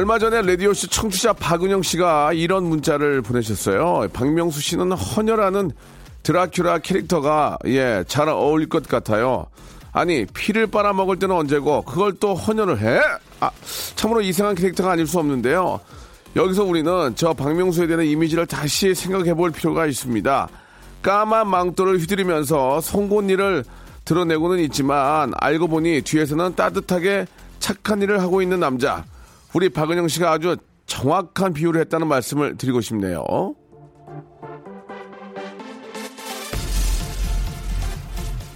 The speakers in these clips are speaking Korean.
얼마 전에 라디오쇼 청취자 박은영 씨가 이런 문자를 보내셨어요. 박명수 씨는 헌혈하는 드라큘라 캐릭터가 예, 잘 어울릴 것 같아요. 아니, 피를 빨아먹을 때는 언제고 그걸 또 헌혈을 해? 아, 참으로 이상한 캐릭터가 아닐 수 없는데요. 여기서 우리는 저 박명수에 대한 이미지를 다시 생각해 볼 필요가 있습니다. 까만 망토를 휘두르면서 송곳니를 드러내고는 있지만 알고 보니 뒤에서는 따뜻하게 착한 일을 하고 있는 남자. 우리 박은영 씨가 아주 정확한 비유를 했다는 말씀을 드리고 싶네요.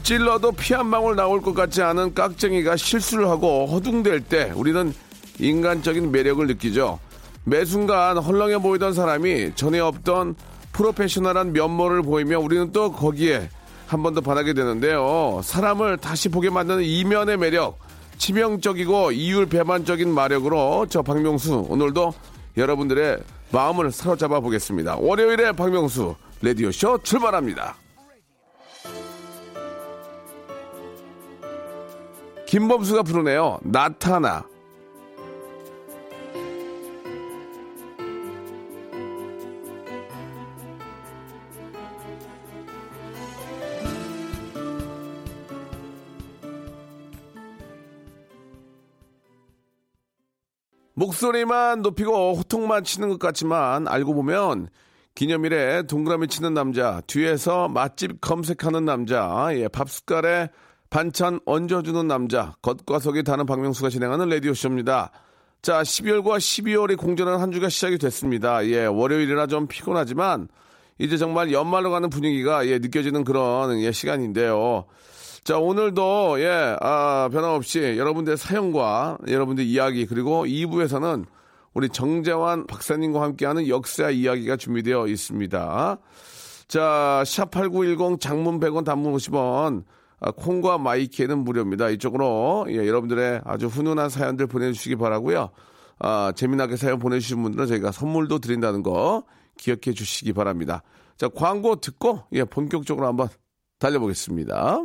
찔러도 피 한 방울 나올 것 같지 않은 깍쟁이가 실수를 하고 허둥댈 때 우리는 인간적인 매력을 느끼죠. 매 순간 헐렁해 보이던 사람이 전에 없던 프로페셔널한 면모를 보이며 우리는 또 거기에 한 번 더 반하게 되는데요. 사람을 다시 보게 만드는 이면의 매력, 치명적이고 이율 배반적인 마력으로 저 박명수 오늘도 여러분들의 마음을 사로잡아 보겠습니다. 월요일에 박명수 레디오쇼 출발합니다. 김범수가 부르네요. 나타나. 목소리만 높이고 호통만 치는 것 같지만 알고 보면 기념일에 동그라미 치는 남자, 뒤에서 맛집 검색하는 남자, 예, 밥 숟갈에 반찬 얹어주는 남자, 겉과 속이 다른 박명수가 진행하는 라디오쇼입니다. 자, 12월과 12월이 공전한 한 주가 시작이 됐습니다. 예, 월요일이라 좀 피곤하지만 이제 정말 연말로 가는 분위기가 예, 느껴지는 그런 예, 시간인데요. 자, 오늘도, 예, 아, 변함없이 여러분들의 사연과 여러분들의 이야기, 그리고 2부에서는 우리 정재환 박사님과 함께하는 역사 이야기가 준비되어 있습니다. 자, 샵8910 장문 100원 단문 50원, 아, 콩과 마이키에는 무료입니다. 이쪽으로, 예, 여러분들의 아주 훈훈한 사연들 보내주시기 바라고요 아, 재미나게 사연 보내주신 분들은 저희가 선물도 드린다는 거 기억해 주시기 바랍니다. 자, 광고 듣고, 예, 본격적으로 한번 달려보겠습니다.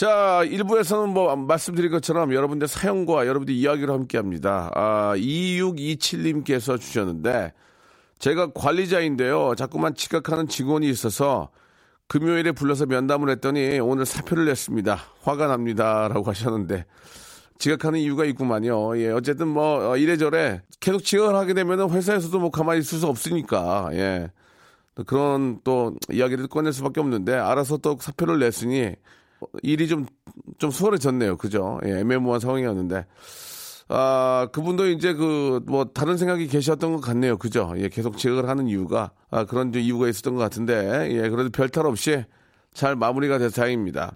자, 1부에서는 뭐 말씀드린 것처럼 여러분들 사연과 여러분들 이야기를 함께 합니다. 아, 2627님께서 주셨는데 제가 관리자인데요. 자꾸만 지각하는 직원이 있어서 금요일에 불러서 면담을 했더니 오늘 사표를 냈습니다. 화가 납니다. 라고 하셨는데 지각하는 이유가 있구만요. 예, 어쨌든 뭐 어, 이래저래 계속 지각을 하게 되면 회사에서도 뭐 가만히 있을 수 없으니까 예. 또 그런 또 이야기를 꺼낼 수밖에 없는데 알아서 또 사표를 냈으니 일이 좀, 좀 수월해졌네요. 그죠? 예, 애매모호한 상황이었는데. 아, 그분도 이제 그, 뭐, 다른 생각이 계셨던 것 같네요. 그죠? 예, 계속 지각을 하는 이유가, 아, 그런 좀 이유가 있었던 것 같은데, 예, 그래도 별탈 없이 잘 마무리가 돼서 다행입니다.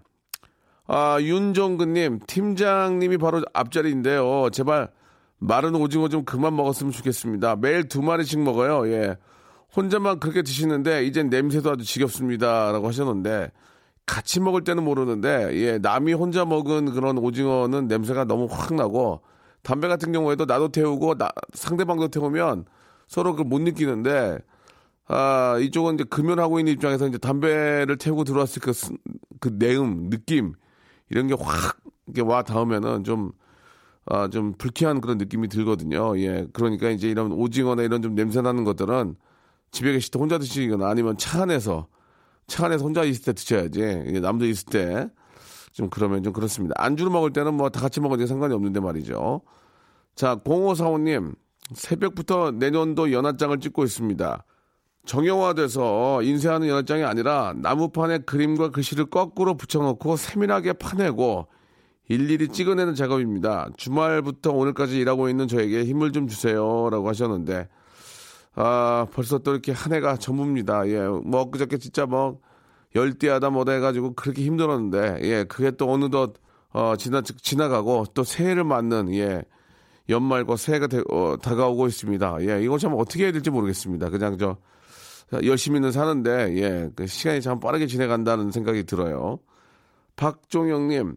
아, 윤종근님, 팀장님이 바로 앞자리인데요. 제발 마른 오징어 좀 그만 먹었으면 좋겠습니다. 매일 두 마리씩 먹어요. 예. 혼자만 그렇게 드시는데, 이젠 냄새도 아주 지겹습니다. 라고 하셨는데, 같이 먹을 때는 모르는데, 예, 남이 혼자 먹은 그런 오징어는 냄새가 너무 확 나고, 담배 같은 경우에도 나도 태우고, 나- 상대방도 태우면 서로 그걸 못 느끼는데, 아, 이쪽은 이제 금연하고 있는 입장에서 이제 담배를 태우고 들어왔을 그, 스- 그 내음, 느낌, 이런 게 확, 와 닿으면은 좀, 아, 좀 불쾌한 그런 느낌이 들거든요. 예. 그러니까 이제 이런 오징어나 이런 좀 냄새 나는 것들은 집에 계실 때 혼자 드시거나 아니면 차 안에서 차 안에서 혼자 있을 때 드셔야지. 남들 있을 때 좀 그러면 좀 그렇습니다. 안주로 먹을 때는 뭐 다 같이 먹으니까 상관이 없는데 말이죠. 자, 0545님. 새벽부터 내년도 연합장을 찍고 있습니다. 정형화돼서 인쇄하는 연장이 아니라 나무판에 그림과 글씨를 거꾸로 붙여놓고 세밀하게 파내고 일일이 찍어내는 작업입니다. 주말부터 오늘까지 일하고 있는 저에게 힘을 좀 주세요 라고 하셨는데 아 벌써 또 이렇게 한 해가 전부입니다. 예, 뭐 그저께 진짜 뭐 열띠하다 뭐다 해가지고 그렇게 힘들었는데 예, 그게 또 어느덧 어 지나 지나가고 또 새해를 맞는 예 연말과 새해가 되, 어, 다가오고 있습니다. 예, 이거 참 어떻게 해야 될지 모르겠습니다. 그냥 저 열심히는 사는데 예, 그 시간이 참 빠르게 지나간다는 생각이 들어요. 박종영님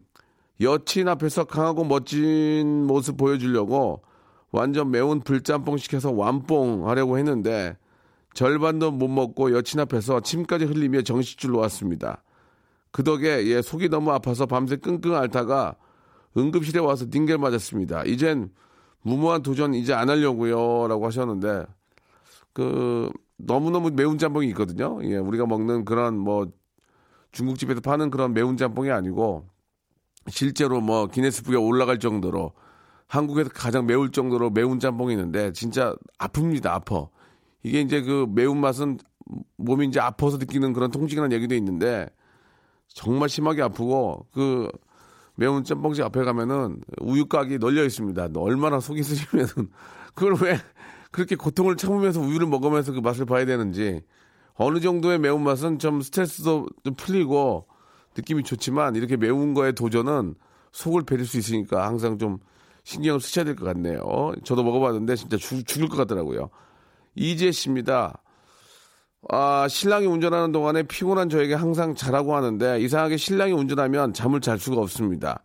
여친 앞에서 강하고 멋진 모습 보여주려고 완전 매운 불짬뽕 시켜서 완뽕 하려고 했는데 절반도 못 먹고 여친 앞에서 침까지 흘리며 정식줄로 왔습니다. 그 덕에 예, 속이 너무 아파서 밤새 끙끙 앓다가 응급실에 와서 닝겔 맞았습니다. 이젠 무모한 도전 이제 안 하려고요. 라고 하셨는데, 그, 너무너무 매운 짬뽕이 있거든요. 예, 우리가 먹는 그런 뭐 중국집에서 파는 그런 매운 짬뽕이 아니고, 실제로 뭐 기네스북에 올라갈 정도로 한국에서 가장 매울 정도로 매운 짬뽕이 있는데 진짜 아픕니다. 아파. 이게 이제 그 매운맛은 몸이 이제 아파서 느끼는 그런 통증이라는 얘기도 있는데 정말 심하게 아프고 그 매운 짬뽕집 앞에 가면은 우유가게 널려 있습니다. 얼마나 속이 쓰시면은 그걸 왜 그렇게 고통을 참으면서 우유를 먹으면서 그 맛을 봐야 되는지 어느 정도의 매운맛은 좀 스트레스도 좀 풀리고 느낌이 좋지만 이렇게 매운 거에 도전은 속을 베릴 수 있으니까 항상 좀 신경을 쓰셔야 될 것 같네요. 저도 먹어봤는데 진짜 죽, 죽을 것 같더라고요. 이재 씨입니다. 아, 신랑이 운전하는 동안에 피곤한 저에게 항상 자라고 하는데 이상하게 신랑이 운전하면 잠을 잘 수가 없습니다.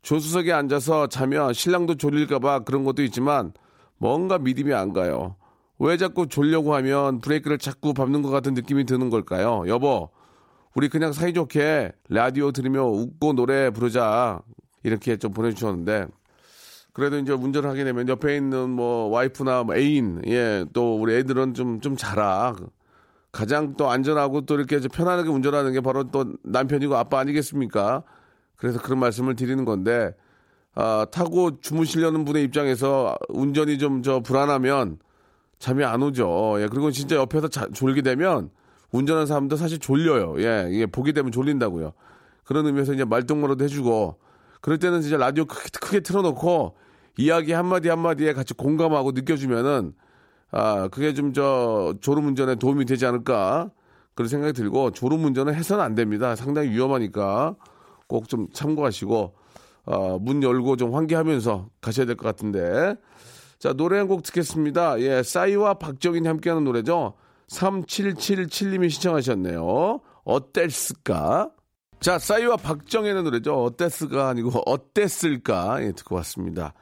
조수석에 앉아서 자면 신랑도 졸릴까봐 그런 것도 있지만 뭔가 믿음이 안 가요. 왜 자꾸 졸려고 하면 브레이크를 자꾸 밟는 것 같은 느낌이 드는 걸까요? 여보, 우리 그냥 사이좋게 라디오 들으며 웃고 노래 부르자. 이렇게 좀 보내주셨는데, 그래도 이제 운전을 하게 되면 옆에 있는 뭐 와이프나 뭐 애인, 예, 또 우리 애들은 좀, 좀 자라. 가장 또 안전하고 또 이렇게 편안하게 운전하는 게 바로 또 남편이고 아빠 아니겠습니까? 그래서 그런 말씀을 드리는 건데, 아, 타고 주무시려는 분의 입장에서 운전이 좀 저 불안하면 잠이 안 오죠. 예, 그리고 진짜 옆에서 자, 졸게 되면 운전하는 사람도 사실 졸려요. 예, 이게 보게 되면 졸린다고요. 그런 의미에서 이제 말동무라도 해주고, 그럴 때는 진짜 라디오 크게, 크게 틀어놓고 이야기 한마디 한마디에 같이 공감하고 느껴주면은 아, 그게 좀 저 졸음 운전에 도움이 되지 않을까 그런 생각이 들고 졸음 운전은 해서는 안 됩니다. 상당히 위험하니까 꼭 좀 참고하시고 어, 문 열고 좀 환기하면서 가셔야 될 것 같은데 자 노래 한 곡 듣겠습니다. 예, 싸이와 박정인이 함께하는 노래죠. 3777님이 시청하셨네요. 어땠을까? 자, 싸이와 박정현의 노래죠. 어땠을까 아니고 어땠을까? 예, 듣고 왔습니다.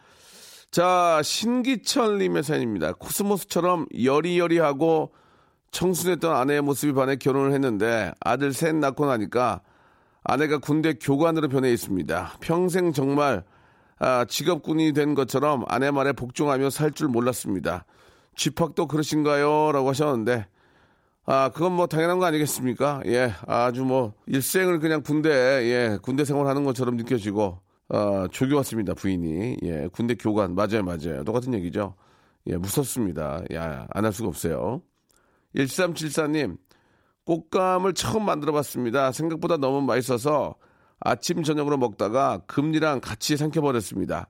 자, 신기철님의 사연입니다. 코스모스처럼 여리여리하고 청순했던 아내의 모습이 반해 결혼을 했는데 아들 셋 낳고 나니까 아내가 군대 교관으로 변해 있습니다. 평생 정말 아, 직업군이 된 것처럼 아내 말에 복종하며 살 줄 몰랐습니다. 쥐팍도 그러신가요? 라고 하셨는데 아, 그건 뭐 당연한 거 아니겠습니까? 예, 아주 뭐 일생을 그냥 군대, 예, 군대 생활하는 것처럼 느껴지고 어, 조교 왔습니다, 부인이. 예, 군대 교관. 맞아요, 맞아요. 똑같은 얘기죠. 예, 무섭습니다. 야, 안 할 수가 없어요. 1374님, 꽃감을 처음 만들어 봤습니다. 생각보다 너무 맛있어서 아침, 저녁으로 먹다가 금리랑 같이 삼켜버렸습니다.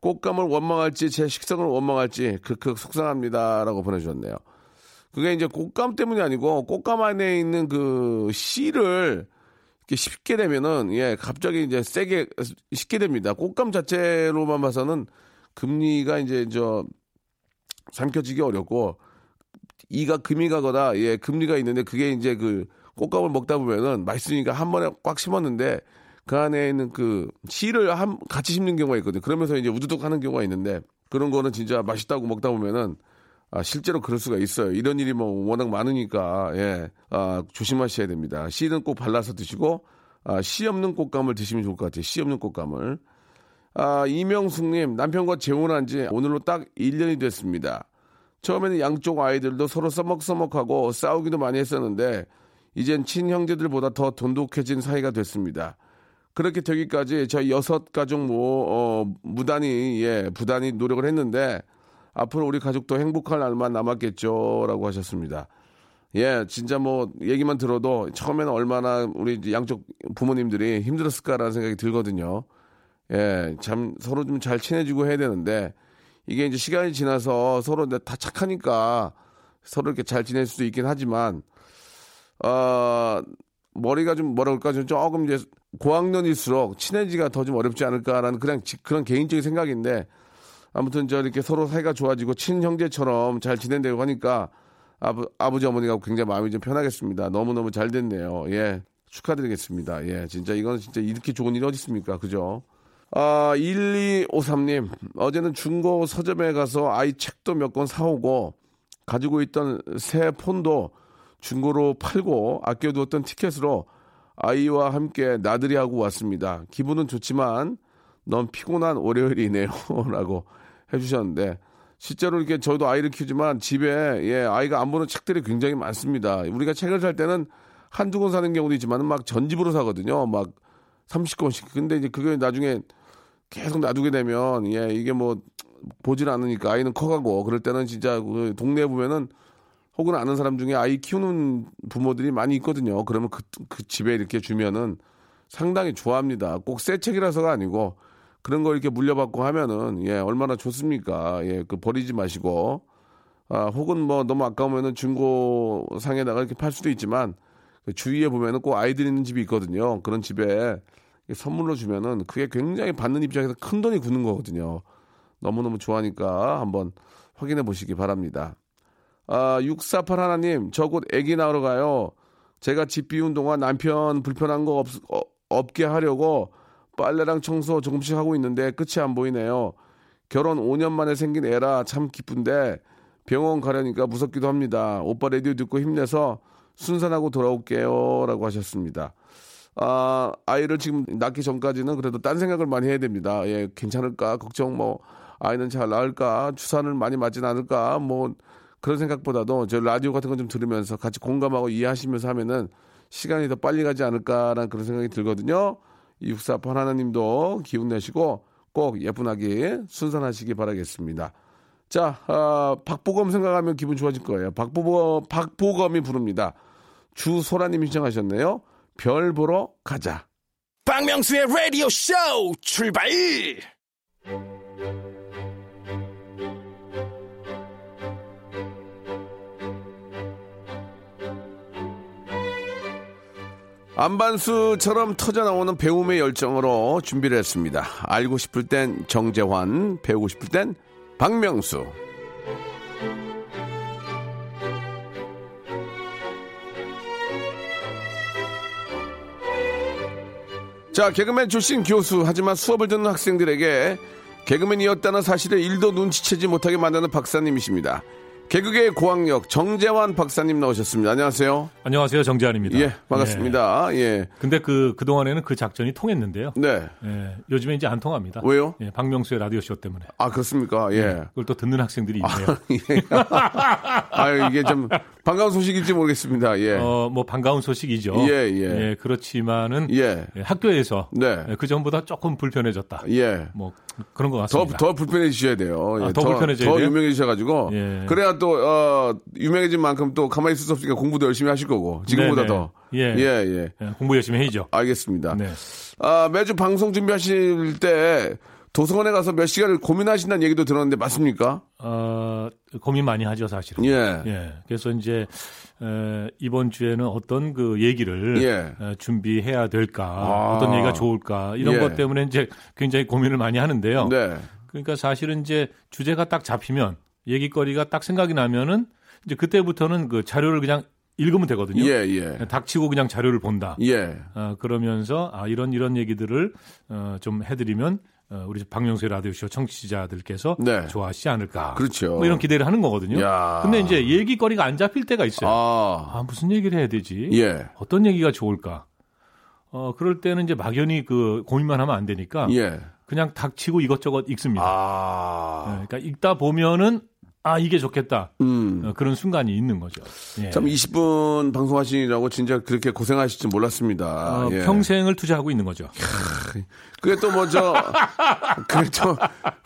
꽃감을 원망할지 제 식성을 원망할지 크크 속상합니다. 라고 보내주셨네요. 그게 이제 꽃감 때문이 아니고 꽃감 안에 있는 그 씨를 쉽게 되면은 예 갑자기 이제 세게 쉽게 됩니다. 꽃감 자체로만 봐서는 금리가 이제 저 삼켜지기 어렵고 이가 금이 가거나 예 금리가 있는데 그게 이제 그 꽃감을 먹다 보면은 맛있으니까 한 번에 꽉 심었는데 그 안에 있는 그 씨를 한 같이 심는 경우가 있거든요. 그러면서 이제 우두둑 하는 경우가 있는데 그런 거는 진짜 맛있다고 먹다 보면은 아, 실제로 그럴 수가 있어요. 이런 일이 뭐 워낙 많으니까, 예, 아, 조심하셔야 됩니다. 씨는 꼭 발라서 드시고, 아, 씨 없는 꽃감을 드시면 좋을 것 같아요. 씨 없는 꽃감을. 아, 이명숙님, 남편과 재혼한 지 오늘로 딱 1년이 됐습니다. 처음에는 양쪽 아이들도 서로 써먹써먹하고 싸우기도 많이 했었는데, 이젠 친형제들보다 더 돈독해진 사이가 됐습니다. 그렇게 되기까지 저희 여섯 가족 뭐, 어, 무단히, 예, 부단히 노력을 했는데, 앞으로 우리 가족도 행복할 날만 남았겠죠. 라고 하셨습니다. 예, 진짜 뭐 얘기만 들어도 처음에는 얼마나 우리 양쪽 부모님들이 힘들었을까라는 생각이 들거든요. 예, 참 서로 좀 잘 친해지고 해야 되는데 이게 이제 시간이 지나서 서로 다 착하니까 서로 이렇게 잘 지낼 수도 있긴 하지만 어, 머리가 좀 뭐라 그럴까 좀 조금 이제 고학년일수록 친해지가 더 좀 어렵지 않을까라는 그냥 지- 그런 개인적인 생각인데 아무튼 저 이렇게 서로 사이가 좋아지고 친형제처럼 잘 지낸다고 하니까 아버, 아버지 어머니가 굉장히 마음이 좀 편하겠습니다. 너무너무 잘 됐네요. 예. 축하드리겠습니다. 예. 진짜 이건 진짜 이렇게 좋은 일이 어디 있습니까? 그죠? 아, 1253님. 어제는 중고 서점에 가서 아이 책도 몇 권 사오고 가지고 있던 새 폰도 중고로 팔고 아껴두었던 티켓으로 아이와 함께 나들이 하고 왔습니다. 기분은 좋지만 넌 피곤한 월요일이네요. 라고 해주셨는데 실제로 이렇게 저도 아이를 키우지만 집에 예, 아이가 안 보는 책들이 굉장히 많습니다. 우리가 책을 살 때는 한두 권 사는 경우도 있지만 막 전집으로 사거든요. 막 30권씩. 근데 이제 그게 나중에 계속 놔두게 되면 예, 이게 뭐 보질 않으니까 아이는 커가고 그럴 때는 진짜 그 동네에 보면은 혹은 아는 사람 중에 아이 키우는 부모들이 많이 있거든요. 그러면 그, 그 집에 이렇게 주면은 상당히 좋아합니다. 꼭 새 책이라서가 아니고 그런 거 이렇게 물려받고 하면은 예 얼마나 좋습니까? 예그 버리지 마시고 아 혹은 뭐 너무 아까우면은 중고 상에다가 이렇게 팔 수도 있지만 그 주위에 보면은 꼭 아이들 있는 집이 있거든요. 그런 집에 선물로 주면은 그게 굉장히 받는 입장에서 큰 돈이 굳는 거거든요. 너무너무 좋아하니까 한번 확인해 보시기 바랍니다. 아, 648 하나님, 저 곧 애기 낳으러 가요. 제가 집 비운 동안 남편 불편한 거 없, 어, 없게 하려고 빨래랑 청소 조금씩 하고 있는데 끝이 안 보이네요. 결혼 5년 만에 생긴 애라 참 기쁜데 병원 가려니까 무섭기도 합니다. 오빠 라디오 듣고 힘내서 순산하고 돌아올게요. 라고 하셨습니다. 아, 아이를 지금 낳기 전까지는 그래도 딴 생각을 많이 해야 됩니다. 예, 괜찮을까? 걱정 뭐, 아이는 잘 나을까? 주사를 많이 맞진 않을까? 뭐, 그런 생각보다도 저 라디오 같은 거좀 들으면서 같이 공감하고 이해하시면서 하면은 시간이 더 빨리 가지 않을까라는 그런 생각이 들거든요. 이육사판 하나님도 기운 내시고 꼭 예쁜 아기 순산하시기 바라겠습니다. 자, 아, 박보검 생각하면 기분 좋아질 거예요. 박보검, 박보검이 부릅니다. 주소라님이 신청하셨네요. 별 보러 가자. 박명수의 라디오 쇼 출발! 안반수처럼 터져 나오는 배움의 열정으로 준비를 했습니다. 알고 싶을 땐 정재환, 배우고 싶을 땐 박명수. 자, 개그맨 출신 교수, 하지만 수업을 듣는 학생들에게 개그맨이었다는 사실을 일도 눈치채지 못하게 만드는 박사님이십니다. 개그계의 고학력 정재환 박사님 나오셨습니다. 안녕하세요. 안녕하세요. 정재환입니다. 예, 반갑습니다. 예. 근데 그, 그동안에는 그 작전이 통했는데요. 네. 예, 요즘에 이제 안 통합니다. 왜요? 예, 박명수의 라디오쇼 때문에. 아, 그렇습니까? 예. 그걸 또 듣는 학생들이 있네요. 예. 아, 이게 좀 반가운 소식일지 모르겠습니다. 예. 어, 뭐 반가운 소식이죠. 예, 예. 그렇지만은 예. 예, 학교에서 네. 예, 그 전보다 조금 불편해졌다. 예. 뭐 그런 것 더, 같습니다. 더 불편해지셔야 돼요. 예. 아, 더 불편해져야 더? 유명해지셔가지고. 예. 그래야 또, 어, 유명해진 만큼 또 가만히 있을 수 없으니까 공부도 열심히 하실 거고. 지금보다 네네. 더. 예. 예, 예. 예, 공부 열심히 해야죠. 알겠습니다. 네. 아, 매주 방송 준비하실 때 도서관에 가서 몇 시간을 고민하신다는 얘기도 들었는데 맞습니까? 어, 고민 많이 하죠, 사실은. 예. 예. 그래서 이제 에, 이번 주에는 어떤 그 얘기를 예. 에, 준비해야 될까, 아. 어떤 얘기가 좋을까 이런 예. 것 때문에 이제 굉장히 고민을 많이 하는데요. 네. 그러니까 사실은 이제 주제가 딱 잡히면 얘기거리가 딱 생각이 나면은 이제 그때부터는 그 자료를 그냥 읽으면 되거든요. 예, 예. 닥치고 그냥 자료를 본다. 예. 어, 그러면서 아 이런 이런 얘기들을 어, 좀 해드리면 어, 우리 박명수의 라디오쇼 청취자들께서 네. 좋아하시지 않을까. 그렇죠. 뭐 이런 기대를 하는 거거든요. 야. 근데 이제 얘기거리가 안 잡힐 때가 있어요. 아, 아. 무슨 얘기를 해야 되지? 예. 어떤 얘기가 좋을까? 어, 그럴 때는 이제 막연히 그 고민만 하면 안 되니까 예. 그냥 닥치고 이것저것 읽습니다. 아. 네, 그러니까 읽다 보면은 아 이게 좋겠다 음. 어, 그런 순간이 있는 거죠. 예. 참 20분 방송하시느라고 진짜 그렇게 고생하실 줄 몰랐습니다. 어, 예. 평생을 투자하고 있는 거죠. 그게 또뭐 저, 그게 또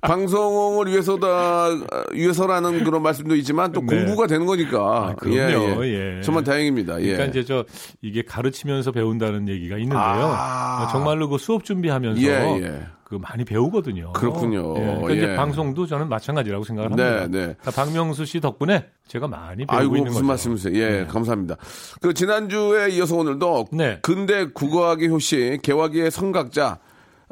방송을 위해서다, 위해서라는 그런 말씀도 있지만 또 네. 공부가 되는 거니까. 아, 그럼요. 예. 정말 다행입니다. 예. 그러니까 이제 저 이게 가르치면서 배운다는 얘기가 있는데요. 아. 어, 정말로 그 수업 준비하면서 예, 예. 그 많이 배우거든요. 그렇군요. 예, 그러니까 예. 이제 방송도 저는 마찬가지라고 생각을 합니다. 네, 네. 박명수 씨 덕분에 제가 많이 배우고 아이고, 있는 무슨 거죠. 말씀이세요? 예, 감사합니다. 그, 지난주에 이어서 오늘도 네. 근대 국어학의 효시, 개화기의 성각자,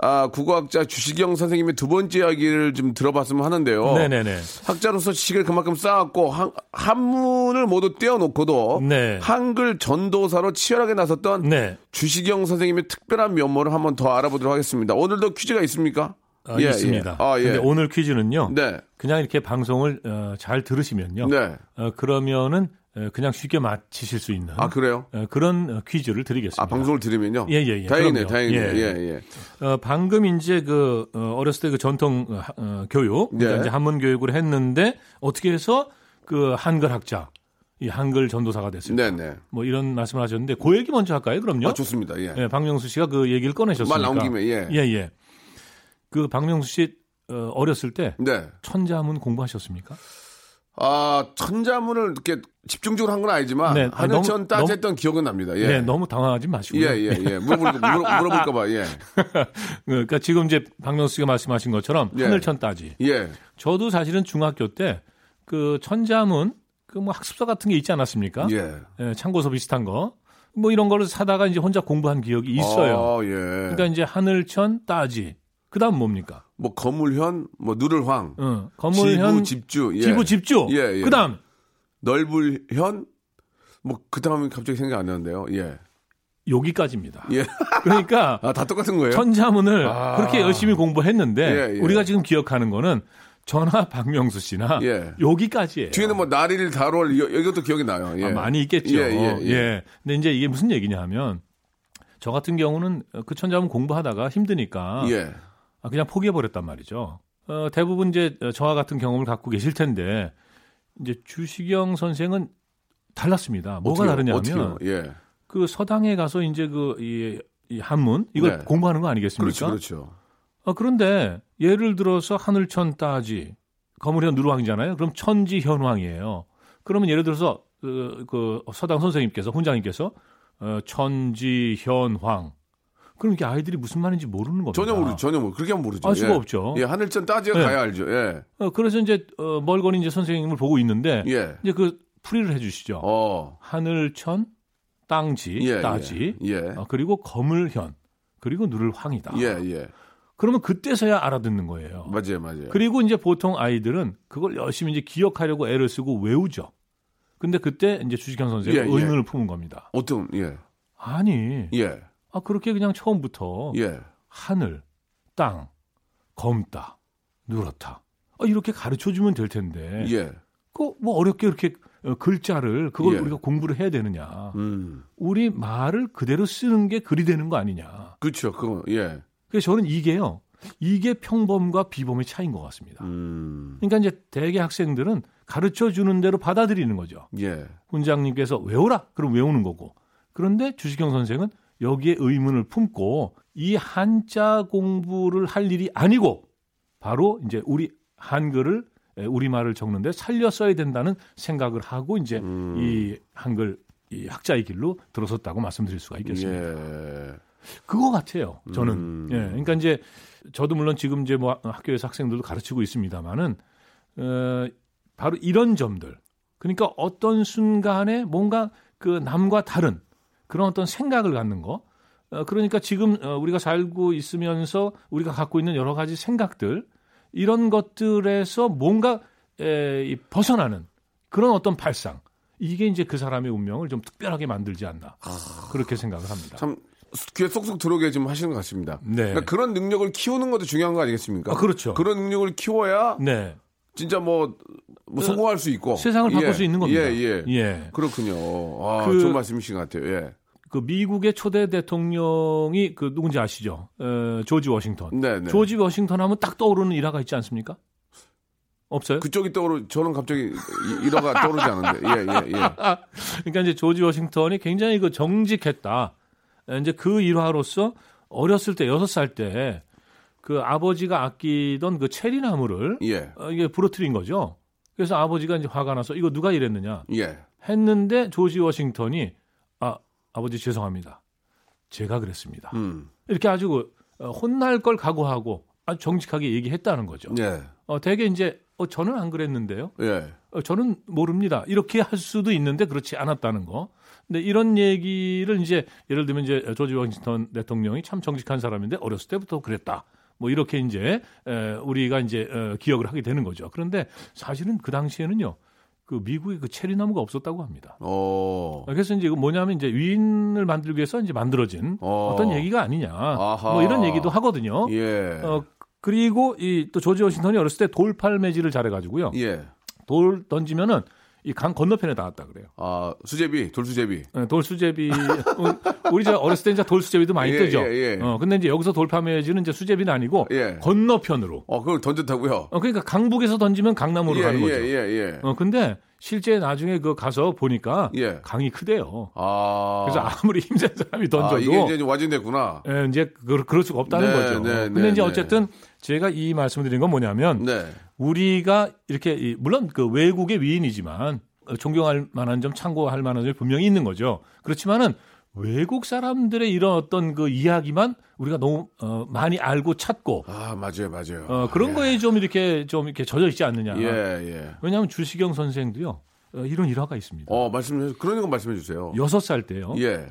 아, 국어학자 주시경 선생님의 두 번째 이야기를 좀 들어봤으면 하는데요. 네네네. 학자로서 지식을 그만큼 쌓았고 한, 한문을 모두 떼어놓고도 네. 한글 전도사로 치열하게 나섰던 네. 주시경 선생님의 특별한 면모를 한번 더 알아보도록 하겠습니다. 오늘도 퀴즈가 있습니까? 어, 예, 있습니다. 예. 아, 예. 근데 오늘 퀴즈는요. 네. 그냥 이렇게 방송을 어, 잘 들으시면요. 네. 어, 그러면은 어, 그냥 쉽게 맞히실 수 있는 아, 그래요? 어, 그런 어, 퀴즈를 드리겠습니다. 아, 방송을 들으면요? 예, 예, 예. 다행이네. 다행이네. 예. 예, 예. 어, 방금 이제 그 어, 어렸을 때 그 전통 어, 하- 어, 교육, 그러니까 네. 이제 한문 교육을 했는데 어떻게 해서 그 한글 학자, 이 한글 전도사가 됐을까? 네네. 뭐 이런 말씀을 하셨는데 그 얘기 먼저 할까요? 그럼요. 아, 좋습니다. 예. 예, 박명수 씨가 그 얘기를 꺼내셨으니까. 말 나온 김에, 예. 예, 예. 그 박명수 씨 어, 어렸을 때 네. 천자문 공부하셨습니까? 아, 천자문을 이렇게 집중적으로 한 건 아니지만 네. 너무- 따졌던 기억은 납니다. 예. 네, 너무 당황하지 마시고요. 예, 예, 예. 물어볼, 물어, 물어볼까 봐, 예. 그러니까 지금 이제 박명수 씨가 말씀하신 것처럼 예. 하늘천 따지. 예. 저도 사실은 중학교 때 그 천자문 그 뭐 학습서 같은 게 있지 않았습니까? 예. 예, 참고서 비슷한 거. 뭐 이런 거를 사다가 이제 혼자 공부한 기억이 있어요. 아, 예. 그러니까 이제 하늘천 따지. 그다음 뭡니까? 뭐 거물현, 뭐 누를황, 어, 건물현 지부 집주, 예. 지부 집주. 예, 예. 그다음 넓을현, 뭐 그 다음에 갑자기 생각 안 나는데요. 예. 여기까지입니다. 예. 그러니까 아, 다 똑같은 거예요? 천자문을 아. 그렇게 열심히 공부했는데 예, 예. 우리가 지금 기억하는 거는 전하 박명수 씨나 예. 여기까지예요. 뒤에는 뭐 나리를 다롤 여- 이것도 기억이 나요. 예. 아, 많이 있겠죠. 예, 예, 예. 근데 이제 이게 무슨 얘기냐 하면 저 같은 경우는 그 천자문 공부하다가 힘드니까 예. 아, 그냥 포기해 버렸단 말이죠. 어, 대부분 이제 저와 같은 경험을 갖고 계실 텐데 이제 주시경 선생은 달랐습니다. 뭐가 어떻게요? 다르냐면? 예. 그 서당에 가서 이제 그 이, 이 한문 이걸 네. 공부하는 거 아니겠습니까? 그렇죠, 그렇죠. 어, 그런데 예를 들어서 하늘천 따지 거물현 누르왕이잖아요. 그럼 천지 현왕이에요. 그러면 예를 들어서 그, 그 서당 선생님께서 훈장님께서 어, 천지 현황. 그럼 이게 아이들이 무슨 말인지 모르는 겁니다. 전혀 모르죠. 전혀 모르. 그렇게 하면 모르죠. 알 수가 예. 없죠. 예, 하늘천 따지가 네. 가야 알죠. 예. 어, 그래서 이제 어, 멀거니 이제 선생님을 보고 있는데 예. 이제 그 풀이를 해주시죠. 어. 하늘천 땅지 예, 따지 예. 예. 어, 그리고 거물현 그리고 누를 황이다. 예, 예. 그러면 그때서야 알아듣는 거예요. 맞아요, 맞아요. 그리고 이제 보통 아이들은 그걸 열심히 이제 기억하려고 애를 쓰고 외우죠. 근데 그때 이제 주식현 선생이 예, 예. 의문을 품은 겁니다. 어떤 예. 아니, 예. 아 그렇게 그냥 처음부터 예. 하늘, 땅, 검다, 누렇다. 아, 이렇게 가르쳐 주면 될 텐데. 예. 그뭐 어렵게 이렇게 어, 글자를 그걸 예. 우리가 공부를 해야 되느냐. 음. 우리 말을 그대로 쓰는 게 글이 되는 거 아니냐. 그렇죠. 그거 예. 그래서 저는 이게요. 이게 평범과 비범의 차이인 것 같습니다. 음. 그러니까 이제 대개 학생들은 가르쳐 주는 대로 받아들이는 거죠. 예. 훈장님께서 외우라. 그럼 외우는 거고. 그런데 주식경 선생은 여기에 의문을 품고 이 한자 공부를 할 일이 아니고 바로 이제 우리 한글을 에, 우리말을 적는데 살려 써야 된다는 생각을 하고 이제 음. 이 한글 이 학자의 길로 들어섰다고 말씀드릴 수가 있겠습니다. 예. 그거 같아요. 저는. 음. 예. 그러니까 이제 저도 물론 지금 이제 뭐 학교에서 학생들도 가르치고 있습니다만은 어, 바로 이런 점들. 그러니까 어떤 순간에 뭔가 그 남과 다른 그런 어떤 생각을 갖는 거. 어, 그러니까 지금 어, 우리가 살고 있으면서 우리가 갖고 있는 여러 가지 생각들 이런 것들에서 뭔가 에, 벗어나는 그런 어떤 발상. 이게 이제 그 사람의 운명을 좀 특별하게 만들지 않나. 그렇게 생각을 합니다. 참 귀에 쏙쏙 들어오게 좀 하시는 것 같습니다. 네. 그러니까 그런 능력을 키우는 것도 중요한 거 아니겠습니까? 아, 그렇죠. 그런 능력을 키워야 네. 진짜 뭐, 뭐 성공할 수 있고 세상을 바꿀 예. 수 있는 겁니다. 예, 예. 예. 그렇군요. 아, 그- 좋은 말씀이신 것 같아요. 예. 그 미국의 초대 대통령이 그 누군지 아시죠? 어, 조지 워싱턴. 네, 네. 조지 워싱턴 하면 딱 떠오르는 일화가 있지 않습니까? 없어요? 그쪽이 떠오르 저는 갑자기 이- 일화가 떠오르지 않은데. 예, 예, 예. 그러니까 이제 조지 워싱턴이 굉장히 그 정직했다. 이제 그 일화로서 어렸을 때 여섯 살 때 그 아버지가 아끼던 그 체리나무를 예. 어, 이게 부러뜨린 거죠. 그래서 아버지가 이제 화가 나서 이거 누가 이랬느냐 예. 했는데 조지 워싱턴이 아 아버지 죄송합니다. 제가 그랬습니다. 음. 이렇게 아주 그, 어, 혼날 걸 각오하고 아주 정직하게 얘기했다는 거죠. 예. 어, 대개 이제 어, 저는 안 그랬는데요. 예. 어, 저는 모릅니다. 이렇게 할 수도 있는데 그렇지 않았다는 거. 근데 이런 얘기를 이제 예를 들면 이제 조지 워싱턴 대통령이 참 정직한 사람인데 어렸을 때부터 그랬다. 뭐 이렇게 이제 에, 우리가 이제 어, 기억을 하게 되는 거죠. 그런데 사실은 그 당시에는요. 그 미국에 그 체리나무가 없었다고 합니다. 어. 그래서 이제 뭐냐면 이제 위인을 만들기 위해서 이제 만들어진 어. 어. 떤 얘기가 아니냐. 아하. 뭐 이런 얘기도 하거든요. 예. 어 그리고 이 또 조지 워싱턴이 어렸을 때 돌팔 매질을 잘해가지고요. 예. 돌 던지면은 이 강 건너편에 닿았다 그래요. 아, 수제비, 돌수제비. 어, 돌수제비 어, 우리 저 어렸을 때 이제 돌수제비도 많이 예, 뜨죠. 예, 예. 어 근데 이제 여기서 매질은 이제 수제비는 아니고 예. 건너편으로. 어, 그걸 던졌다고요? 어 그러니까 강북에서 던지면 강남으로 예, 가는 거죠. 예, 예, 예. 어 근데 실제 나중에 그 가서 보니까 예. 강이 크대요. 아. 그래서 아무리 힘센 사람이 던져도 아, 이게 이제 와진됐구나. 예, 이제 그, 그럴 수가 없다는 네, 거죠. 네, 근데 네, 이제 네. 어쨌든 제가 이 말씀드린 건 뭐냐면 네. 우리가 이렇게 이- 물론 그 외국의 위인이지만 어, 존경할 만한 점 참고할 만한 점이 분명히 있는 거죠. 그렇지만은 외국 사람들의 이런 어떤 그 이야기만 우리가 너무 어, 많이 알고 찾고 아, 맞아요, 맞아요. 어, 그런 예. 거에 좀 이렇게 좀 이렇게 젖어 있지 않느냐. 예, 예. 왜냐하면 주시경 선생도요 어, 이런 일화가 있습니다. 어, 말씀해, 그런 거 말씀해 주세요. 여섯 살 때요. 예.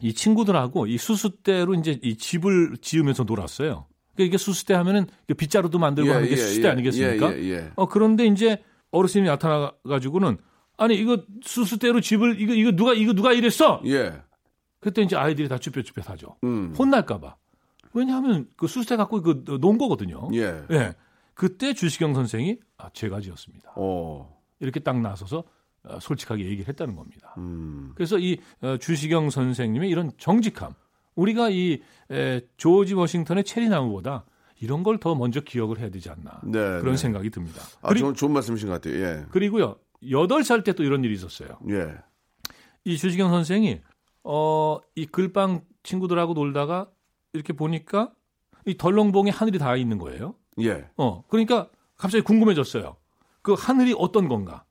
이 친구들하고 이 수수 대로 이제 이 집을 지으면서 놀았어요. 그러니까 이게 수수대 하면은 빗자루도 만들고 하는 게 수수대 아니겠습니까? 예, 예, 예. 어 그런데 이제 어르신이 나타나 가지고는 아니 이거 수수대로 집을 이거 이거 누가 이거 누가 이랬어? 예. 그때 이제 아이들이 다 쭈뼛쭈뼛하죠. 음. 혼날까봐. 왜냐하면 그 수수대 갖고 그 놓은 거거든요. 예. 예. 그때 주시경 선생이 아 제가 지었습니다. 어. 이렇게 딱 나서서 어, 솔직하게 얘기를 했다는 겁니다. 음. 그래서 이 어, 주시경 선생님의 이런 정직함, 우리가 이 에, 조지 워싱턴의 체리나무보다 이런 걸 더 먼저 기억을 해야 되지 않나 네. 그런 네. 생각이 듭니다. 아, 그리, 좋은, 좋은 말씀이신 것 같아요. 예. 그리고요, 여덟 살 때 또 이런 일이 있었어요. 예. 이 주시경 선생이 어, 이 글방 친구들하고 놀다가 이렇게 보니까 이 덜렁봉에 하늘이 닿아 있는 거예요. 예. 어, 그러니까 갑자기 궁금해졌어요. 그 하늘이 어떤 건가?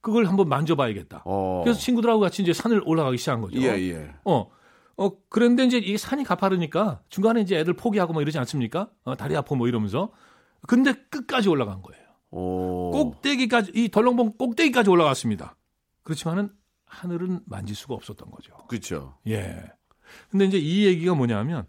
그걸 한번 만져봐야겠다. 어. 그래서 친구들하고 같이 이제 산을 올라가기 시작한 거죠. 예, 예. 어, 어, 그런데 이제 이게 산이 가파르니까 중간에 이제 애들 포기하고 뭐 이러지 않습니까? 어, 다리 아파 뭐 이러면서. 근데 끝까지 올라간 거예요. 오. 꼭대기까지, 이 덜렁봉 꼭대기까지 올라갔습니다. 그렇지만은 하늘은 만질 수가 없었던 거죠. 그렇죠. 예. 근데 이제 이 얘기가 뭐냐면,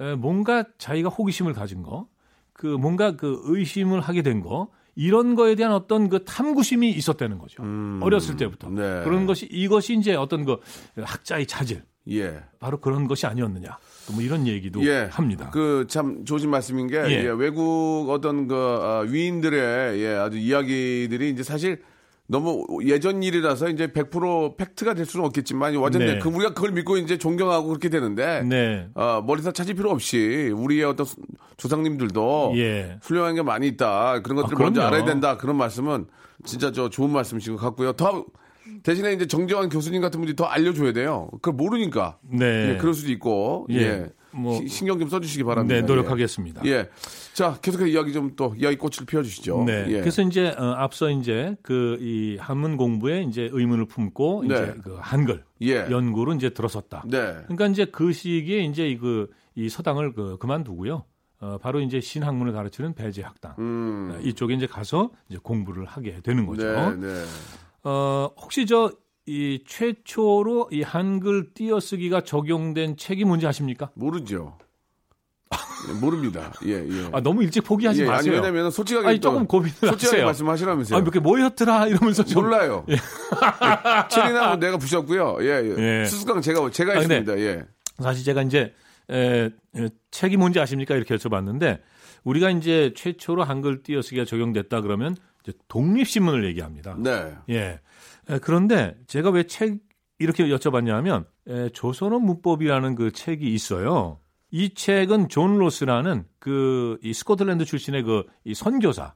에, 뭔가 자기가 호기심을 가진 거, 그 뭔가 그 의심을 하게 된 거, 이런 거에 대한 어떤 그 탐구심이 있었다는 거죠. 음. 어렸을 때부터. 네. 그런 것이, 이것이 이제 어떤 그 학자의 자질, 예. 바로 그런 것이 아니었느냐. 또뭐 이런 얘기도 예. 합니다. 그참 좋은 말씀인 게 예. 예, 외국 어떤 그 어, 위인들의 예, 아주 이야기들이 이제 사실 너무 예전 일이라서 이제 100% 팩트가 될 수는 없겠지만 완전히 네. 그 우리가 그걸 믿고 이제 존경하고 그렇게 되는데 네. 어, 머리서 찾을 필요 없이 우리의 어떤 수- 조상님들도 예. 훌륭한 게 많이 있다. 그런 것들을 아, 먼저. 알아야 된다. 그런 말씀은 진짜 저 좋은 말씀이신 것 같고요. 더 대신에 이제 정재환 교수님 같은 분들이 더 알려줘야 돼요. 그걸 모르니까. 네. 예, 그럴 수도 있고. 예. 예. 뭐- 시- 신경 좀 써주시기 바랍니다. 네, 노력하겠습니다. 예. 예. 자, 계속해서 이야기 좀 또 이야기 꽃을 피워주시죠. 네. 예. 그래서 이제 어, 앞서 이제 그 이 한문 공부에 이제 의문을 품고 네. 이제 그 한글 예. 연구로 이제 들어섰다. 네. 그러니까 이제 그 시기에 이제 이그이 서당을 그 그만두고요. 어, 바로 이제 신학문을 가르치는 배제 학당 음. 어, 이쪽에 이제 가서 이제 공부를 하게 되는 거죠. 네, 네. 어, 혹시 저 이 최초로 이 한글 띄어쓰기가 적용된 책이 뭔지 아십니까? 모르죠. 예, 모릅니다. 예, 예. 아, 너무 일찍 포기하지 예, 아니, 마세요. 왜냐면 솔직하게 아니, 또 조금 고민을 솔직하게 하세요. 말씀하시라면서요. 아, 몇개 뭐 였더라 이러면서 좀 몰라요. 예. 체리나무 내가 부셨고요. 예, 예. 예. 수수깡 제가 제가 아, 했습니다. 예. 사실 제가 이제 에, 에, 책이 뭔지 아십니까 이렇게 여쭤봤는데 우리가 이제 최초로 한글 띄어쓰기가 적용됐다 그러면 독립신문을 얘기합니다. 네. 예. 에, 그런데 제가 왜 책 이렇게 여쭤봤냐면 에, 조선어 문법이라는 그 책이 있어요. 이 책은 존 로스라는 그 이 스코틀랜드 출신의 그 이 선교사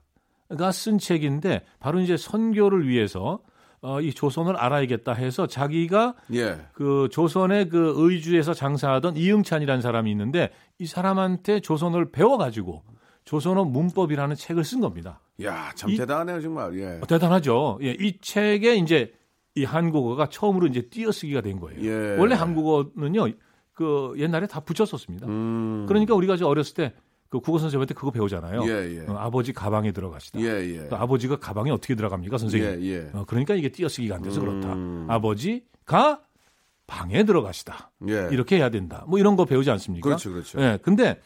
쓴 책인데 바로 이제 선교를 위해서 어, 이 조선을 알아야겠다 해서 자기가 예. 그 조선의 그 의주에서 장사하던 이응찬이라는 사람이 있는데 이 사람한테 조선을 배워가지고 조선어 문법이라는 책을 쓴 겁니다. 야, 참 이- 대단하네요, 정말. 예. 어, 대단하죠. 예, 이 책에 이제 이 한국어가 처음으로 이제 띄어쓰기가 된 거예요. 예. 원래 한국어는요, 그 옛날에 다 붙였었습니다. 음. 그러니까 우리가 저 어렸을 때 그 국어 선생님한테 그거 배우잖아요. 예, 예. 어, 아버지 가방에 들어가시다. 예, 예. 그 아버지가 가방에 어떻게 들어갑니까, 선생님? 예, 예. 어, 그러니까 이게 띄어쓰기가 안 돼서 그렇다. 음. 아버지가 방에 들어가시다. 예. 이렇게 해야 된다. 뭐 이런 거 배우지 않습니까? 그렇죠, 그렇죠. 예. 근데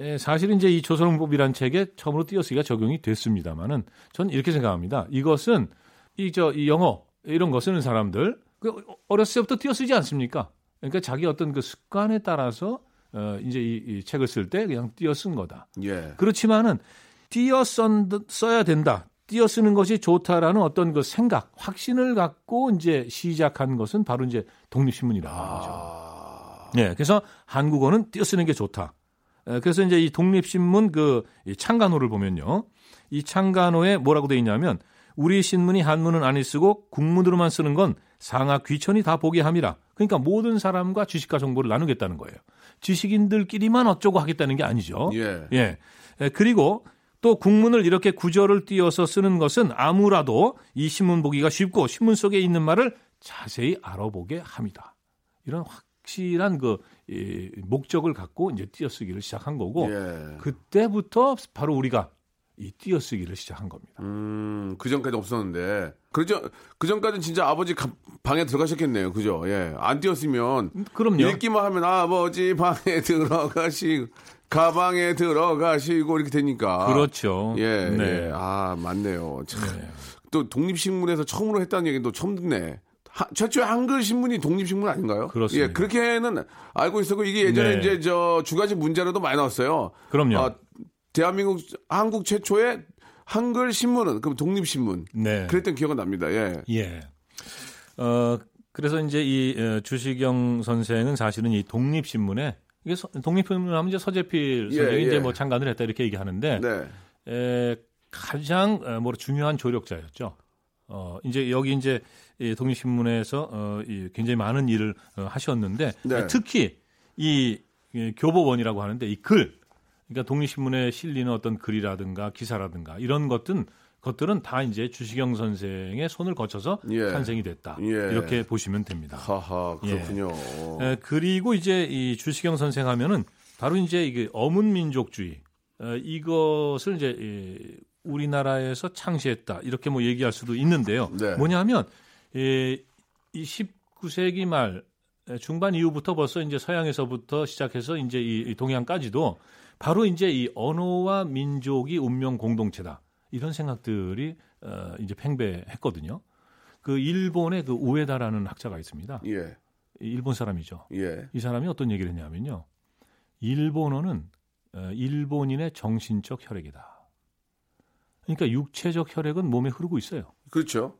예, 사실은 이제 이 조선문법이라는 책에 처음으로 띄어쓰기가 적용이 됐습니다만은 저는 이렇게 생각합니다. 이것은 이 저 이 영어 이런 거 쓰는 사람들 그 어렸을 때부터 띄어쓰지 않습니까? 그러니까 자기 어떤 그 습관에 따라서 어 이제 이, 이 책을 쓸 때 그냥 띄어 쓴 거다. 예. 그렇지만은 띄어 쓴- 써야 된다. 띄어 쓰는 것이 좋다라는 어떤 그 생각, 확신을 갖고 이제 시작한 것은 바로 이제 독립신문이라는 거죠. 아. 네, 그래서 한국어는 띄어 쓰는 게 좋다. 에, 그래서 이제 이 독립신문 그이 창간호를 보면요. 이 창간호에 뭐라고 돼 있냐면 우리 신문이 한문은 아니 쓰고 국문으로만 쓰는 건 상하 귀천이 다 보게 함이라. 그러니까 모든 사람과 지식과 정보를 나누겠다는 거예요. 지식인들끼리만 어쩌고 하겠다는 게 아니죠. 예. 예. 에, 그리고 또 국문을 이렇게 구절을 띄어서 쓰는 것은 아무라도 이 신문 보기가 쉽고 신문 속에 있는 말을 자세히 알아보게 합니다. 이런 확실한 그 이, 목적을 갖고 이제 띄어쓰기를 시작한 거고 예. 그때부터 바로 우리가 이 띄어쓰기를 시작한 겁니다. 음, 그 전까지 없었는데. 그전 그 전까지는 진짜 아버지 가- 방에 들어가셨겠네요. 그죠? 예. 안 뛰었으면 그럼요. 읽기만 하면 아버지 방에 들어가시고 가방에 들어가시고 이렇게 되니까. 그렇죠. 예, 네. 예. 아, 맞네요. 참. 또 독립신문에서 처음으로 했다는 얘기도 처음 듣네. 하- 최초의 한글 신문이 독립신문 아닌가요? 그렇습니다. 예, 그렇게는 알고 있었고 이게 예전에 네. 이제 저 주가지 문제로도 많이 나왔어요. 그럼요. 아, 대한민국 한국 최초의 한글 신문은 그럼 독립신문. 네. 그랬던 기억은 납니다. 예. 예. 어, 그래서 이제 이 어, 주시경 선생은 사실은 이 독립신문에 이게 서- 독립신문 하면 이제 서재필 예, 선생이 예. 이제 뭐 창간을 했다 이렇게 얘기하는데 네. 에, 가장 어, 뭐 중요한 조력자였죠. 어, 이제 여기 이제 이 독립신문에서 어, 이 굉장히 많은 일을 어, 하셨는데 네. 특히 이, 이 교보원이라고 하는데 이 글, 그러니까 독립신문에 실리는 어떤 글이라든가 기사라든가 이런 것들은 것들은 다 이제 주시경 선생의 손을 거쳐서 예. 탄생이 됐다. 예. 이렇게 보시면 됩니다. 하하, 그렇군요. 에, 그리고 이제 이 주시경 선생 하면은 바로 이제 이게 어문민족주의 어, 이것을 이제 이, 우리나라에서 창시했다 이렇게 뭐 얘기할 수도 있는데요. 네. 뭐냐면 이, 이 19세기 말 에, 중반 이후부터 벌써 이제 서양에서부터 시작해서 이제 이, 이 동양까지도 바로 이제 이 언어와 민족이 운명 공동체다 이런 생각들이 어, 이제 팽배했거든요. 그 일본의 그 우에다라는 학자가 있습니다. 예. 일본 사람이죠. 예. 이 사람이 어떤 얘기를 했냐면요. 일본어는 어, 일본인의 정신적 혈액이다. 그러니까 육체적 혈액은 몸에 흐르고 있어요. 그렇죠.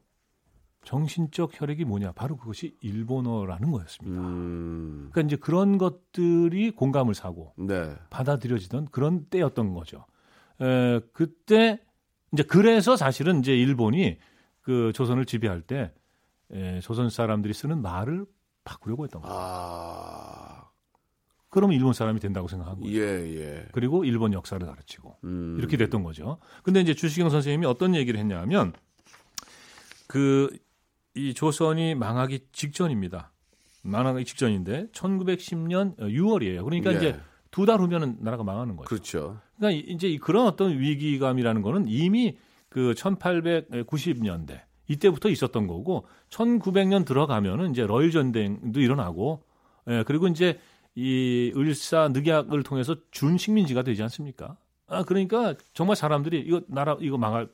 정신적 혈액이 뭐냐? 바로 그것이 일본어라는 거였습니다. 음. 그러니까 이제 그런 것들이 공감을 사고 네. 받아들여지던 그런 때였던 거죠. 에, 그때 이제 그래서 사실은 이제 일본이 그 조선을 지배할 때 에, 조선 사람들이 쓰는 말을 바꾸려고 했던 거예요. 아. 그러면 일본 사람이 된다고 생각한 거예요. 예, 예. 그리고 일본 역사를 가르치고 음. 이렇게 됐던 거죠. 근데 이제 주시경 선생님이 어떤 얘기를 했냐면 그 이 조선이 망하기 직전입니다. 망하기 직전인데 1910년 6월이에요. 그러니까 예. 이제 두 달 후면은 나라가 망하는 거죠. 그렇죠. 그러니까 이- 이제 이 그런 어떤 위기감이라는 거는 이미 그 1890년대 이때부터 있었던 거고 1900년 들어가면은 이제 러일 전쟁도 일어나고 예, 그리고 이제 이 을사 늑약을 통해서 준식민지가 되지 않습니까? 아 그러니까 정말 사람들이 이거 나라 이거 망할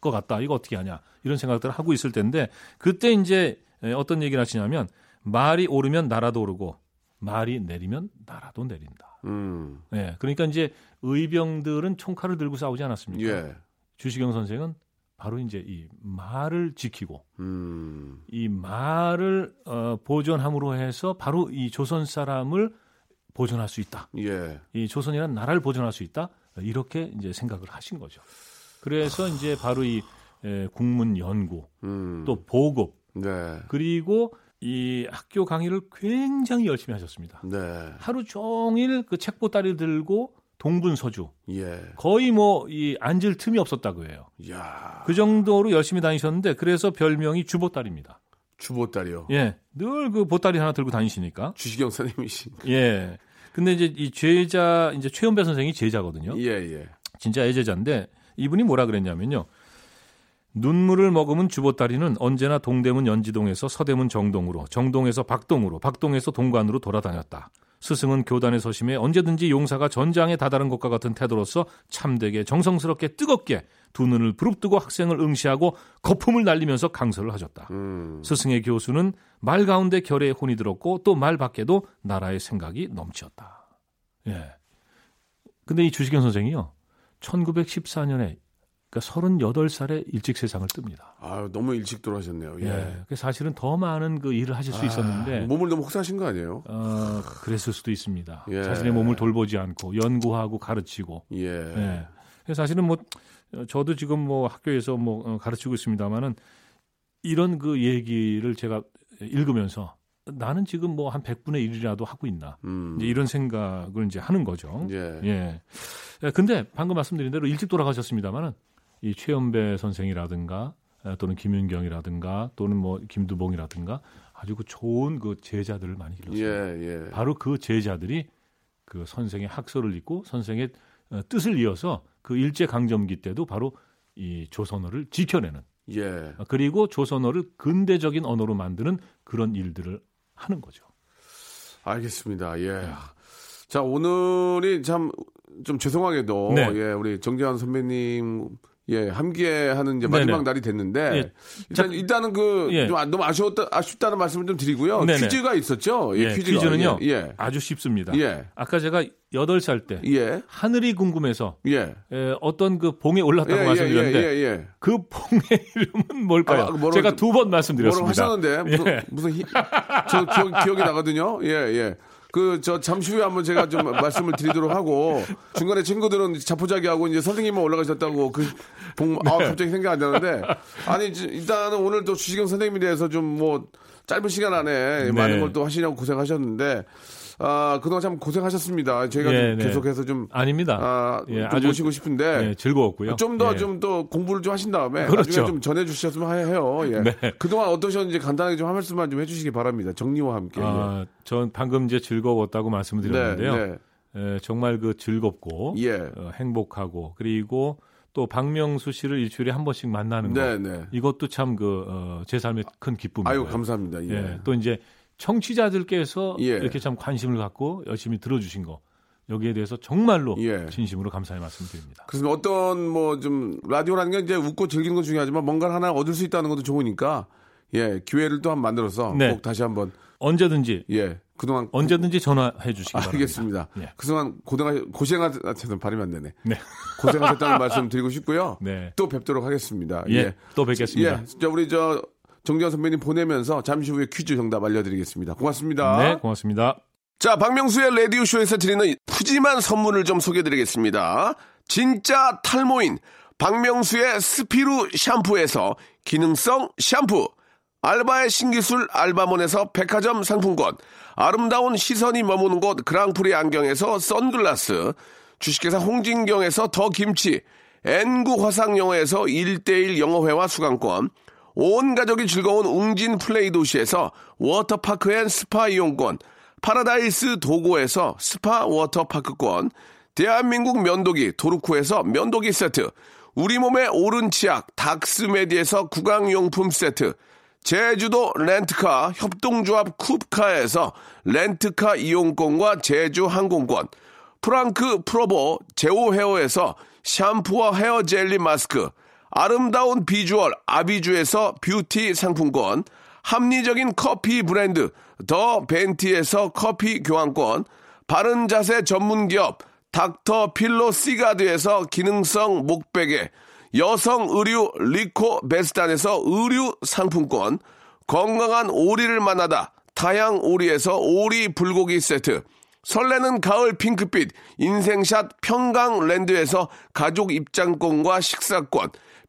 것 같다. 이거 어떻게 하냐. 이런 생각들을 하고 있을 텐데 그때 이제 예, 어떤 얘기를 하시냐면 말이 오르면 나라도 오르고 말이 내리면 나라도 내린다. 음. 예. 그러니까 이제 의병들은 총칼을 들고 싸우지 않았습니까? 예. 주시경 선생은 바로 이제 이 말을 지키고 음. 이 말을 어, 보존함으로 해서 바로 이 조선 사람을 보존할 수 있다. 예. 이 조선이라는 나라를 보존할 수 있다. 이렇게 이제 생각을 하신 거죠. 그래서 이제 바로 이 에, 국문 연구 음. 또 보급 네. 그리고 이 학교 강의를 굉장히 열심히 하셨습니다. 네. 하루 종일 그 책보따리 들고 동분서주 예. 거의 뭐 이 앉을 틈이 없었다고 해요. 야 그 정도로 열심히 다니셨는데 그래서 별명이 주보따리입니다. 주보딸이요. 예, 늘 그 보따리 하나 들고 다니시니까. 주시경 선생님이신. 예. 근데 이제 이 제자 이제 최연배 선생이 제자거든요. 예, 예. 진짜 애제자인데 이분이 뭐라 그랬냐면요. 눈물을 머금은 주보따리는 언제나 동대문 연지동에서 서대문 정동으로, 정동에서 박동으로, 박동에서 동관으로 돌아다녔다. 스승은 교단에 서심해 언제든지 용사가 전장에 다다른 것과 같은 태도로서 참되게 정성스럽게 뜨겁게 두 눈을 부릅뜨고 학생을 응시하고 거품을 날리면서 강설을 하셨다. 음. 스승의 교수는 말 가운데 결의 혼이 들었고 또 말 밖에도 나라의 생각이 넘치었다. 예. 근데 이 주식현 선생이요. 1914년에 그러니까 38살에 일찍 세상을 뜹니다. 아, 너무 일찍 돌아가셨네요. 예. 예. 그 사실은 더 많은 그 일을 하실 수 아, 있었는데 몸을 너무 혹사하신 거 아니에요? 어, 그랬을 수도 있습니다. 예. 자신의 몸을 돌보지 않고 연구하고 가르치고. 예. 예. 그래서 사실은 뭐 어, 저도 지금 뭐 학교에서 뭐 어, 가르치고 있습니다만은 이런 그 얘기를 제가 읽으면서 나는 지금 뭐 한 100분의 1이라도 하고 있나. 음. 이제 이런 생각을 이제 하는 거죠. 예. 예. 예, 근데 방금 말씀드린 대로 일찍 돌아가셨습니다만은 이 최연배 선생이라든가 에, 또는 김윤경이라든가 또는 뭐 김두봉이라든가 아주 그 좋은 그 제자들을 많이 길렀어요. 예, 예. 바로 그 제자들이 그 선생의 학설을 읽고 선생의 어, 뜻을 이어서 그 일제 강점기 때도 바로 이 조선어를 지켜내는 예. 어, 그리고 조선어를 근대적인 언어로 만드는 그런 일들을 하는 거죠. 알겠습니다. 예. 자, 오늘이 참 좀 죄송하게도 네. 예, 우리 정재환 선배님 예, 함께하는 이제 마지막 네네. 날이 됐는데 예. 일단 일단은 그 예. 좀 아- 너무 아쉬웠다 아쉽다는 말씀을 좀 드리고요. 네네. 퀴즈가 있었죠. 예, 예, 퀴즈가. 퀴즈는요. 예. 예. 아주 쉽습니다. 예. 아까 제가 8살 때 예. 하늘이 궁금해서 예. 에, 어떤 그 봉에 올랐다고 예, 예, 말씀드렸는데 예, 예, 예. 그 봉의 이름은 뭘까요? 아, 뭐라고 제가 좀- 두번 말씀드렸습니다. 뭐라고 하셨는데 무슨 예. 무슨 히, 저 기억, 기억이 나거든요. 예, 예. 그 저 잠시 후에 한번 제가 좀 말씀을 드리도록 하고 중간에 친구들은 자포자기하고 이제 선생님만 올라가셨다고 그 봉 아, 네. 갑자기 생각 안 나는데 아니 일단은 오늘 또 주시경 선생님에 대해서 좀 뭐 짧은 시간 안에 많은 걸 또 하시냐고 고생하셨는데 아 그동안 참 고생하셨습니다. 저희가 예, 좀 네. 계속해서 좀 아닙니다. 아, 예, 좀 아주- 모시고 싶은데 예, 즐거웠고요. 좀더 예. 좀더 공부를 좀 하신 다음에 그렇죠. 나중에 좀 전해 주셨으면 하- 해요. 예. 네. 그동안 어떠셨는지 간단하게 좀 한 말씀만 좀 해주시기 바랍니다. 정리와 함께. 아, 전 방금 이제 즐거웠다고 말씀을 네, 드렸는데요. 네. 에, 정말 그 즐겁고 예. 어, 행복하고 그리고 또 박명수 씨를 일주일에 한 번씩 만나는 거 네, 네. 이것도 참 그제 삶의 큰 기쁨이고요. 아유 감사합니다. 예. 예, 또 이제 청취자들께서 예. 이렇게 참 관심을 갖고 열심히 들어주신 거 여기에 대해서 정말로 예. 진심으로 감사의 말씀드립니다. 그래서 어떤 뭐 좀 라디오라는 게 이제 웃고 즐기는 건 중요하지만 뭔가를 하나 얻을 수 있다는 것도 좋으니까 예 기회를 또한번 만들어서 네. 꼭 다시 한번 언제든지 예 그동안 언제든지 전화해 주시기 바랍니다. 알겠습니다. 예. 그동안 고생하 고생하셨던 발음이 안 되네. 네. 고생하셨다는 말씀 드리고 싶고요. 네. 또 뵙도록 하겠습니다. 예, 또 뵙겠습니다. 예, 저 우리 저 정재환 선배님 보내면서 잠시 후에 퀴즈 정답 알려드리겠습니다. 고맙습니다. 네, 고맙습니다. 자, 박명수의 라디오쇼에서 드리는 푸짐한 선물을 좀 소개해드리겠습니다. 진짜 탈모인 박명수의 스피루 샴푸에서 기능성 샴푸, 알바의 신기술 알바몬에서 백화점 상품권, 아름다운 시선이 머무는 곳 그랑프리 안경에서 선글라스, 주식회사 홍진경에서 더 김치, N구 화상영어에서 1대1 영어회화 수강권, 온 가족이 즐거운 웅진 플레이 도시에서 워터파크 and 스파 이용권, 파라다이스 도고에서 스파 워터파크권, 대한민국 면도기 도루코에서 면도기 세트, 우리 몸의 오른 치약 닥스메디에서 구강용품 세트, 제주도 렌트카 협동조합 쿱카에서 렌트카 이용권과 제주 항공권, 프랑크 프로보 제오 헤어에서 샴푸와 헤어 젤리 마스크, 아름다운 비주얼 아비주에서 뷰티 상품권, 합리적인 커피 브랜드 더 벤티에서 커피 교환권, 바른 자세 전문 기업 닥터 필로 시가드에서 기능성 목베개, 여성 의류 리코 베스탄에서 의류 상품권, 건강한 오리를 만나다 다향 오리에서 오리 불고기 세트, 설레는 가을 핑크빛 인생샷 평강랜드에서 가족 입장권과 식사권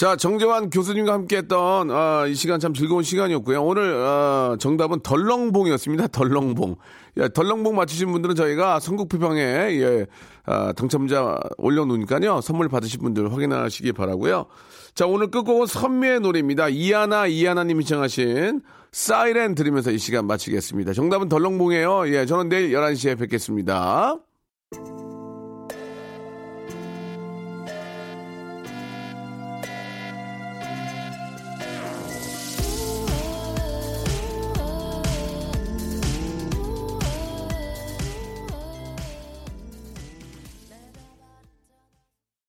자, 정재환 교수님과 함께했던 아, 이 시간 참 즐거운 시간이었고요. 오늘 아, 정답은 덜렁봉이었습니다. 덜렁봉. 야, 덜렁봉 맞추신 분들은 저희가 선곡표방에 예, 아, 당첨자 올려놓으니까요. 선물 받으신 분들 확인하시기 바라고요. 자, 오늘 끝곡은 선미의 노래입니다. 이하나 이하나님이 청하신 사이렌 들으면서 이 시간 마치겠습니다. 정답은 덜렁봉이에요. 예, 저는 내일 11시에 뵙겠습니다.